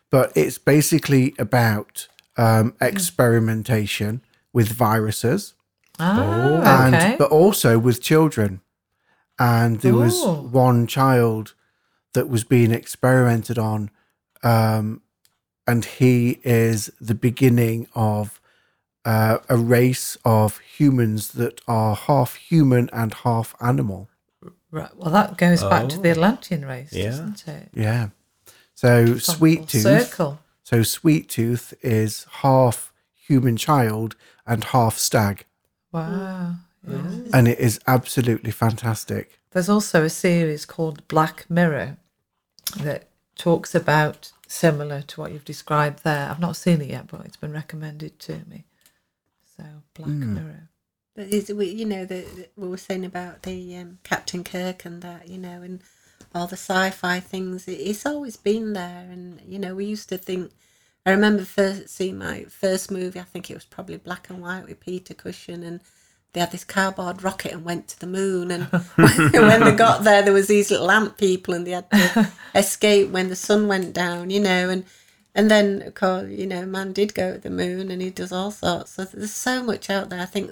but it's basically about um, experimentation with viruses ah, and okay. but also with children. And there was one child that was being experimented on, um, and he is the beginning of uh, a race of humans that are half human and half animal. right. Well, that goes back to the Oh. Atlantean race, Yeah. doesn't it? Yeah. So Full sweet tooth. Circle. So Sweet Tooth is half human child and half stag, Wow. Yeah. and it is absolutely fantastic. There's also a series called Black Mirror that talks about similar to what you've described there. I've not seen it yet, but it's been recommended to me. So Black Mirror. But is we, you know, the, the- we were saying about the um, Captain Kirk and that, you know, and all the sci-fi things. It, it's always been there, and you know, we used to think. I remember first seeing my first movie. I think it was probably black and white with Peter Cushing, and they had this cardboard rocket and went to the moon. And when they got there, there was these little ant people, and they had to escape when the sun went down. You know, and and then of course, you know, man did go to the moon, and he does all sorts. So there's so much out there. I think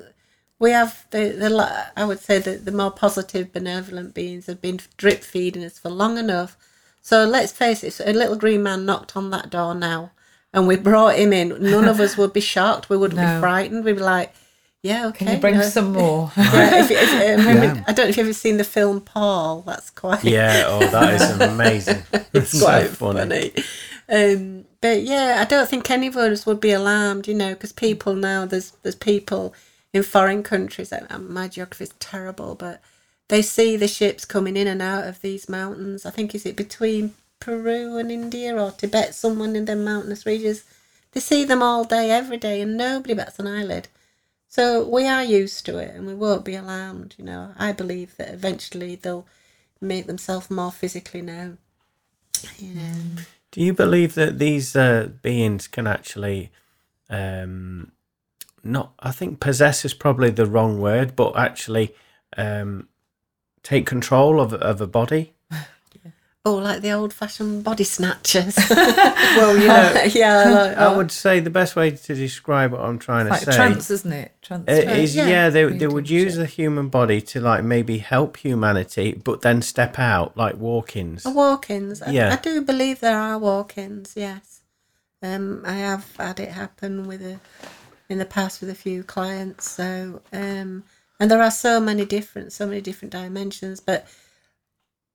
we have the, the I would say that the more positive, benevolent beings have been drip feeding us for long enough. So let's face it, a little green man knocked on that door now, and we brought him in. None of us would be shocked. We wouldn't No. be frightened. We'd be like, "Yeah, okay." Can you bring no. some more? Yeah, if, if, um, Yeah. I don't know if you've ever seen the film Paul. That's quite Yeah. Oh, that is amazing. it's So quite funny. funny. Um, but yeah, I don't think any of us would be alarmed, you know, because people now there's there's people in foreign countries. um, My geography is terrible, but they see the ships coming in and out of these mountains. I think is it between Peru and India or Tibet, someone in the mountainous regions. They see them all day, every day, and nobody bats an eyelid. So we are used to it, and we won't be alarmed. You know, I believe that eventually they'll make themselves more physically known. You know. Do you believe that these uh, beings can actually, um, not? I think possess is probably the wrong word, but actually um, take control of of a body. Oh, like the old-fashioned body snatchers. Well, you know, yeah, like, I would say the best way to describe what I'm trying It's to like say trance, isn't it? Trance. it is yeah. yeah, they they would use shit. the human body to like maybe help humanity, but then step out like walk-ins. Walk-ins. I, Yeah. I do believe there are walk-ins. Yes, um, I have had it happen with a in the past with a few clients. So, um, and there are so many different, so many different dimensions. But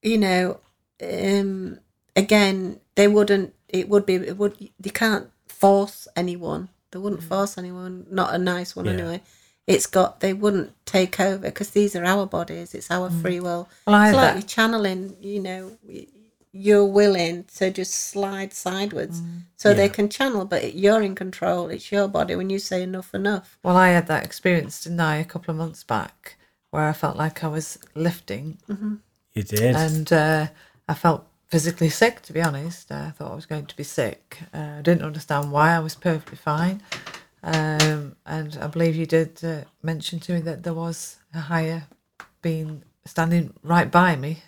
you know, um, again, they wouldn't. It would be. It would. They can't force anyone. They wouldn't force anyone. Not a nice one Yeah. anyway. It's got. They wouldn't take over because these are our bodies. It's our free will. Well, I it's had like you're channeling. You know, we- you're willing to just slide sideways so they can channel, but you're in control. It's your body when you say enough, enough. Well, I had that experience, didn't I, a couple of months back, where I felt like I was lifting You did. and uh, I felt physically sick, to be honest. I thought I was going to be sick. Uh, I didn't understand why I was perfectly fine. Um, and I believe you did uh, mention to me that there was a higher being standing right by me.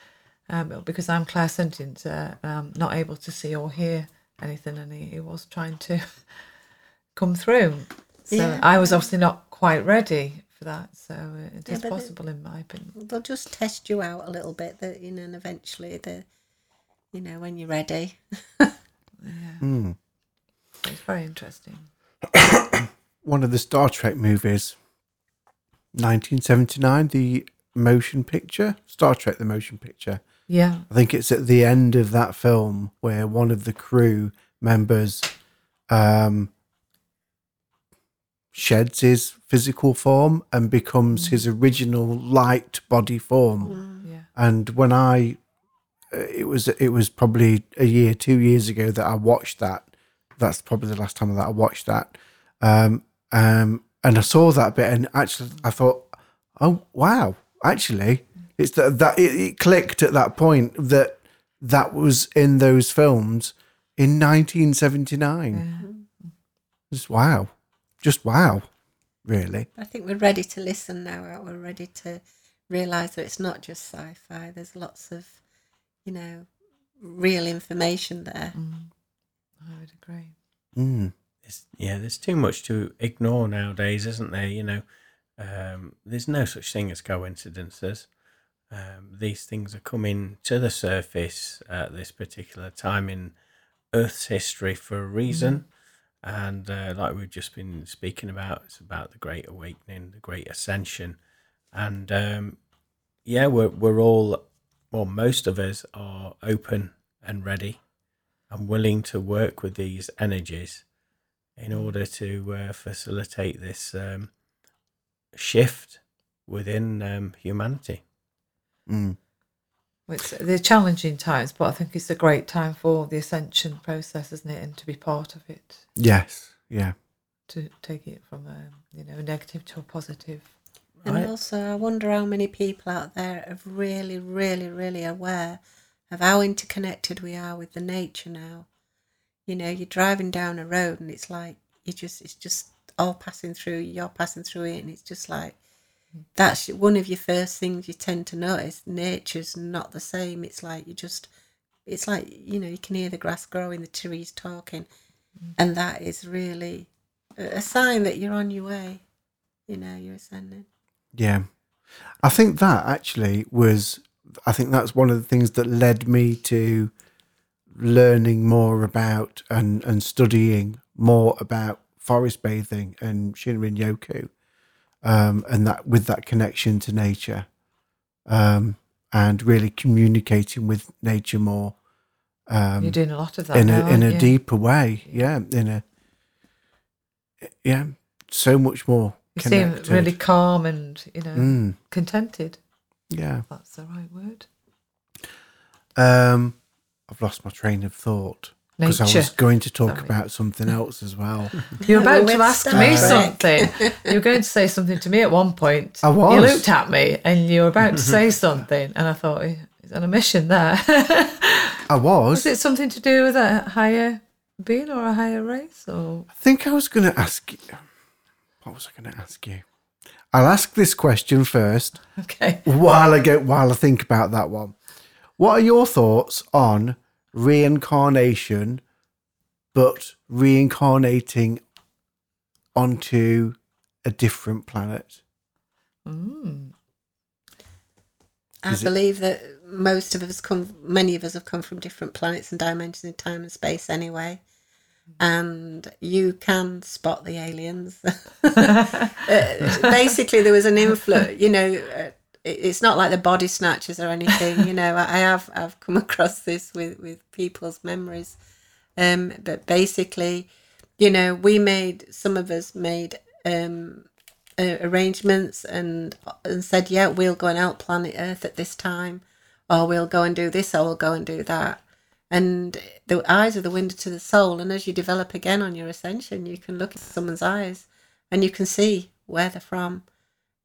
um, because I'm clairsentient, uh, I'm not able to see or hear anything, and he, he was trying to come through. So Yeah. I was obviously not quite ready for that. So uh, it Yeah, is but it- possible, in my opinion. They'll just test you out a little bit, that you know, and eventually the, you know, when you're ready. Yeah, It's very interesting. One of the Star Trek movies, 1979, the motion picture, Star Trek, the motion picture. Yeah. I think it's at the end of that film where one of the crew members um, sheds his physical form and becomes his original light body form. Yeah. And when I, uh, it was it was probably a year, two years ago that I watched that. That's probably the last time that I watched that. Um, um, and I saw that bit, and actually, I thought, oh wow, actually, it's that that it, it clicked at that point that that was in those films in 1979. Just wow, just wow, really. I think we're ready to listen now. we? We're ready to realise that it's not just sci-fi. There's lots of, you know, real information there. I would agree. Mm. There's, yeah, there's too much to ignore nowadays, isn't there? You know, um, there's no such thing as coincidences. Um, these things are coming to the surface at this particular time in Earth's history for a reason. And uh, like we've just been speaking about, it's about the Great Awakening, the Great Ascension. And um, yeah, we're, we're all, well, most of us are open and ready and willing to work with these energies in order to uh, facilitate this um, shift within um, humanity. Mm. It's they're challenging times, but I think it's a great time for the ascension process, isn't it? And to be part of it, Yes, yeah. to take it from a you know a negative to a positive. And Right. also, I wonder how many people out there are really, really, really aware of how interconnected we are with the nature now. You know, you're driving down a road and it's like you just, it's just all passing through. You're passing through it, and it's just like that's one of your first things you tend to notice. Nature's not the same. It's like you just, it's like you know, you can hear the grass growing, the trees talking, mm. and that is really a a sign that you're on your way. You know, you're ascending. Yeah. I think that actually was, I think that's one of the things that led me to learning more about and, and studying more about forest bathing and Shinrin Yoku. Um, and that with that connection to nature um, and really communicating with nature more um, You're doing a lot of that in now, a in a you? deeper way. Yeah, in a yeah, so much more You seem really calm and you know Mm, contented. yeah. That's the right word. Um, I've lost my train of thought because I was going to talk Sorry. about something else as well. You're about we to ask me something. you were going to say something to me at one point. I was. You looked at me and you were about to say something, and I thought, he's on a mission there. I was. Was it something to do with a higher being or a higher race? Or I think I was going to ask you. What was I going to ask you? I'll ask this question first okay, while I go while I think about that one. What are your thoughts on reincarnation, but reincarnating onto a different planet? mm. I Is it- believe that most of us come, many of us have come from different planets and dimensions in time and space anyway. And you can spot the aliens. Uh, basically, there was an influx, you know, uh, it's not like the body snatchers or anything, you know. I have I've come across this with, with people's memories. Um, but basically, you know, we made, some of us made um, uh, arrangements and and said, yeah, we'll go and help planet Earth at this time, or we'll go and do this, or we'll go and do that. And the eyes are the window to the soul. And as you develop again on your ascension, you can look at someone's eyes and you can see where they're from.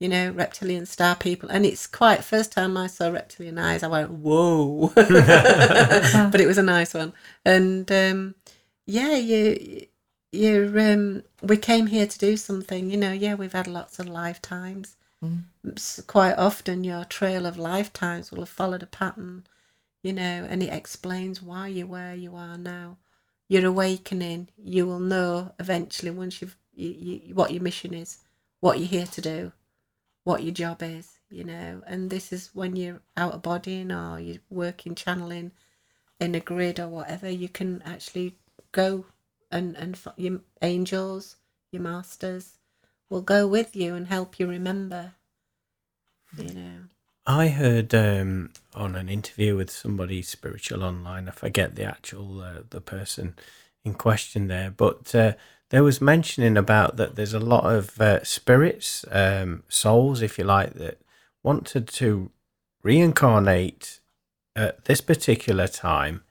You know, reptilian star people. And it's quite, first time I saw reptilian eyes, I went, whoa. but it was a nice one. And um, yeah, you, you, um, we came here to do something. You know, yeah, we've had lots of lifetimes. S- Quite often, your trail of lifetimes will have followed a pattern you know, and it explains why you're where you are now. You're awakening. You will know eventually once you've you, you, what your mission is, what you're here to do, what your job is, you know. And this is when you're out of bodying or you're working channeling in a grid or whatever. You can actually go and and your angels, your masters, will go with you and help you remember. You know. I heard um, on an interview with somebody spiritual online. I forget the actual uh, the person in question there, but uh, there was mentioning about that. There's a lot of uh, spirits, um, souls, if you like, that wanted to reincarnate at this particular time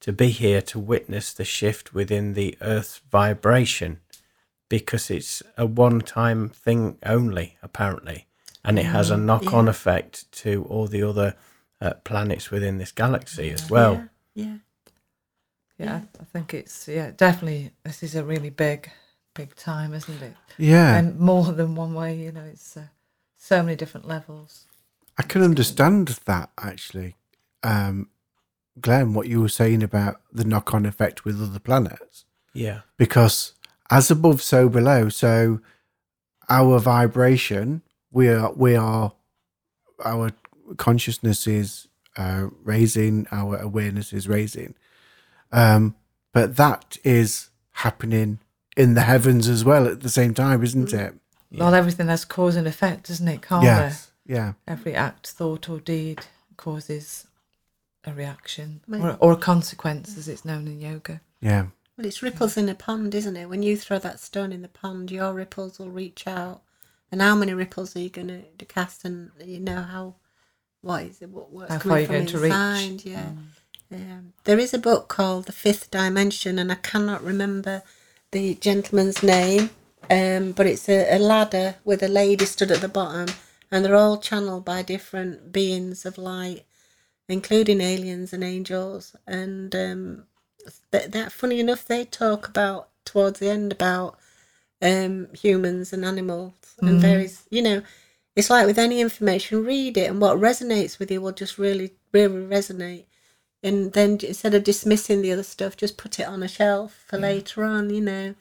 to be here to witness the shift within the Earth's vibration, because it's a one-time thing only, apparently and it has a knock on effect to all the other uh, planets within this galaxy as well. Yeah. Yeah, I think it's yeah definitely. This is a really big, big time, isn't it? Yeah. And more than one way. You know, it's uh, so many different levels. I can understand that actually, um, Glenn, what you were saying about the knock on effect with other planets. Yeah. Because as above, so below. So our vibration, we are, we are, our consciousness is uh, raising, our awareness is raising. Um, but that is happening in the heavens as well at the same time, isn't it? Well, everything has cause and effect, doesn't it? Karma. Yes. Yeah. Every act, thought, or deed causes a reaction or, or a consequence, as it's known in yoga. Yeah. Well, it's ripples in a pond, isn't it? When you throw that stone in the pond, your ripples will reach out. And how many ripples are you going to cast? And you know how, what is it? What works How far coming you're from going to reach. inside? Yeah. Um, there is a book called The Fifth Dimension, and I cannot remember the gentleman's name, um, but it's a, a ladder with a lady stood at the bottom, and they're all channeled by different beings of light, including aliens and angels. And um, that, that funny enough, they talk about towards the end about um, humans and animals and various, you know, it's like with any information, read it, and what resonates with you will just really, really resonate. And then instead of dismissing the other stuff, just put it on a shelf for later on, you know.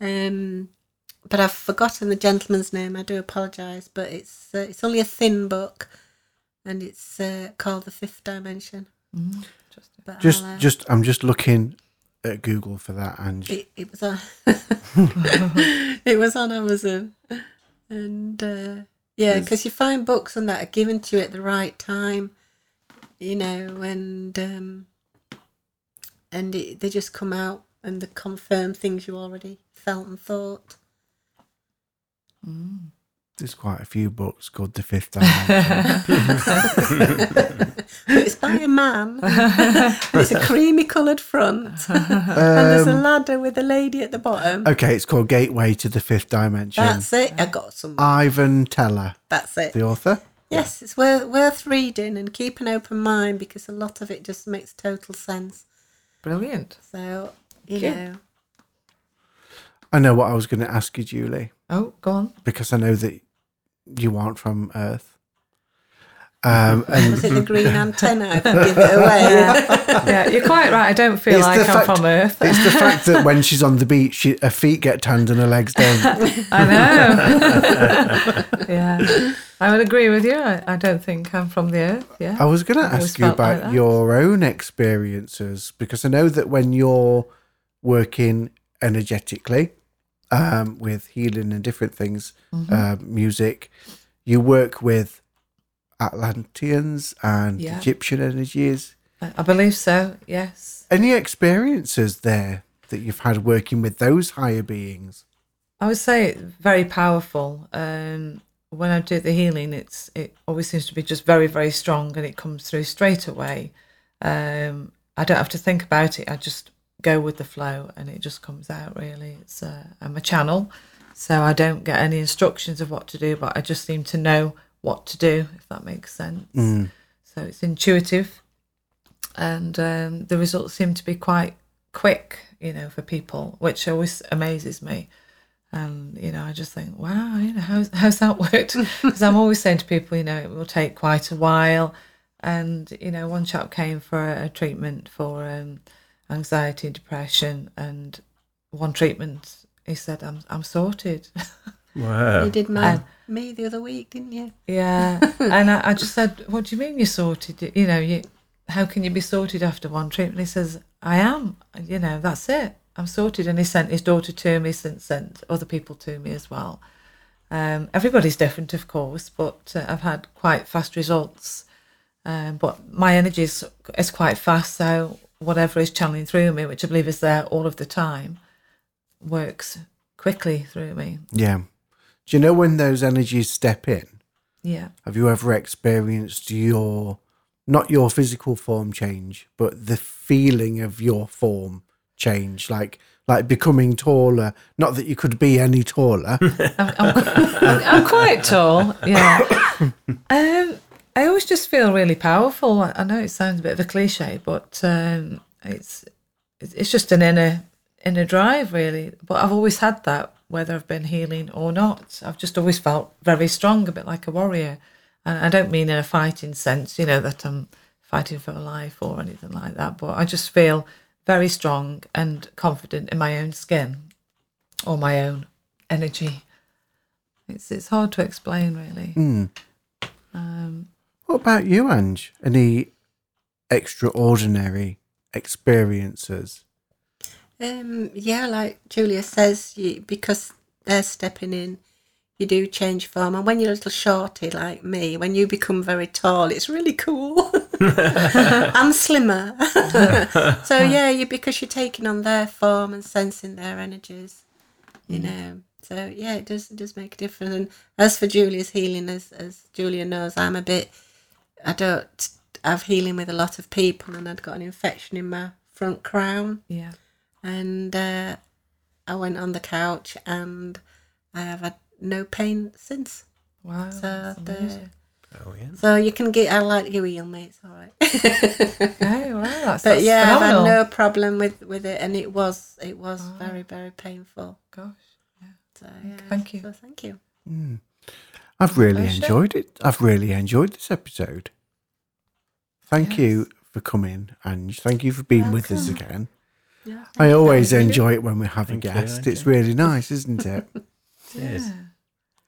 Um, but I've forgotten the gentleman's name. I do apologise, but it's uh, it's only a thin book, and it's uh, called The Fifth Dimension. But Just, I'll, uh, just, I'm just looking at Google for that, and it, it was on it was on Amazon, and uh, yeah, because you find books and that are given to you at the right time, you know, and um, and it, they just come out and they confirm things you already felt and thought. there's quite a few books called The Fifth Dimension. It's by a man. it's a creamy coloured front, and there's a ladder with a lady at the bottom. okay, it's called Gateway to the Fifth Dimension. That's it. I got some. Ivan Teller, That's it. the author. Yes, it's worth worth reading and keep an open mind because a lot of it just makes total sense. Brilliant. So you Yeah. know, I know what I was going to ask you, Julie, Oh, go on. because I know that you aren't from Earth. Um, and was it the green antenna? I could give it away. yeah, you're quite right. I don't feel It's like the I'm fact- from Earth. it's the fact that when she's on the beach, she, her feet get tanned and her legs don't. I know. yeah, I would agree with you. I, I don't think I'm from the Earth. Yeah. I was going to ask you felt like about your own experiences because I know that when you're working energetically um, with healing and different things, Mm-hmm. uh, music, you work with Atlanteans and Yeah. Egyptian energies. I, I believe so. Yes. Any experiences there that you've had working with those higher beings? I would say very powerful. Um, when I do the healing, it's it always seems to be just very very strong, and it comes through straight away. Um, I don't have to think about it. I just go with the flow, and it just comes out. Really, it's uh, I'm a channel, so I don't get any instructions of what to do, but I just seem to know what to do, if that makes sense. So it's intuitive, and um, the results seem to be quite quick, you know, for people, which always amazes me. And you know, I just think, wow, you know, how's how's that worked? Because I'm always saying to people, you know, it will take quite a while. And you know, one chap came for a, a treatment for um, anxiety and depression, and one treatment, he said, "I'm I'm sorted." Wow. You did my, And- me the other week, didn't you? Yeah, and I, I just said, "What do you mean you're sorted? You know, you how can you be sorted after one treatment?" He says, "I am. You know, that's it. I'm sorted." And he sent his daughter to me, since sent other people to me as well. Um, everybody's different, of course, but uh, I've had quite fast results. Um, but my energy is, is quite fast, so whatever is channeling through me, which I believe is there all of the time, works quickly through me. Yeah. Do you know when those energies step in? Yeah. Have you ever experienced your not your physical form change, but the feeling of your form change, like like becoming taller? Not that you could be any taller. I'm, I'm, I'm quite tall, yeah. Um, I always just feel really powerful. I know it sounds a bit of a cliche, but um, it's it's it's just an inner inner drive, really. But I've always had that, whether I've been healing or not. I've just always felt very strong, a bit like a warrior. And I don't mean in a fighting sense, you know, that I'm fighting for life or anything like that. But I just feel very strong and confident in my own skin or my own energy. It's it's hard to explain, really. Um, what about you, Ange? Any extraordinary experiences? Um, yeah, like Julia says, you, because they're stepping in, you do change form. And when you're a little shorty like me, when you become very tall, it's really cool. and slimmer. so yeah, you because you're taking on their form and sensing their energies, you know. So yeah, it does it does make a difference. And as for Julia's healing, as as Julia knows, I'm a bit I don't have healing with a lot of people and I'd got an infection in my front crown yeah. and uh, I went on the couch and I have had no pain since. Wow. So, the, amazing. Oh, Brilliant. so you can get. I like your wheel, mate. It's all right. Okay, oh, wow, that's, but that's yeah, I've had no problem with with it, and it was it was oh. very very painful. Gosh. So mm, yeah, Thank you. So thank you. Mm. I've really pleasure. enjoyed it. I've really enjoyed this episode. Thank you for coming, and Thank you for being with us again. Yeah, I always enjoy it when we have Thank a guest. Ange. it's really nice, isn't it? It is.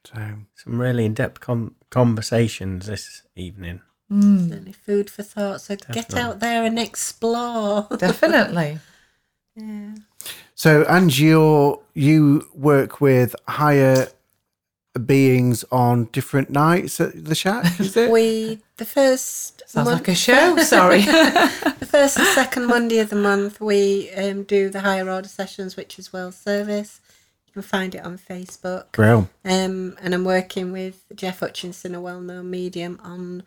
So Some really in-depth com- conversations this evening. Certainly food for thought. So get out there and explore. Definitely. yeah. So, and you you work with higher beings on different nights at the shack, is it? We the first Sounds mon- like a show. Sorry. the first and second Monday of the month, we um, do the higher order sessions, which is World Service. You can find it on Facebook. Grill. Um, and I'm working with Jeff Hutchinson, a well-known medium, on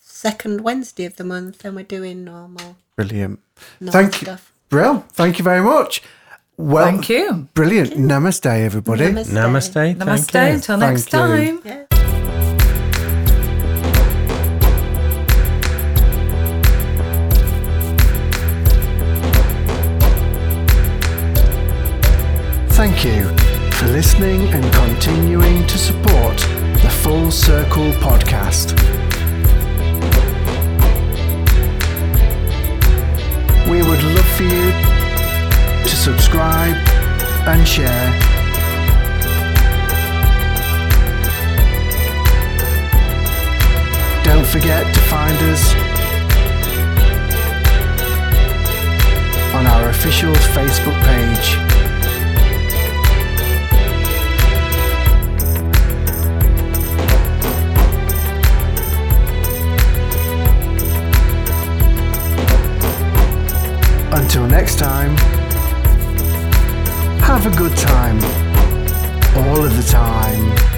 second Wednesday of the month, and we're doing normal, Brilliant. normal Thank you. stuff. Brill. Thank you very much. Well, Thank you. Brilliant. Namaste, everybody. Namaste. Namaste. Thank Namaste. you. Until Thank next you. time. Yeah. Thank you for listening and continuing to support the Full Circle podcast. We would love for you to subscribe and share. Don't forget to find us on our official Facebook page. Until next time, have a good time. All of the time.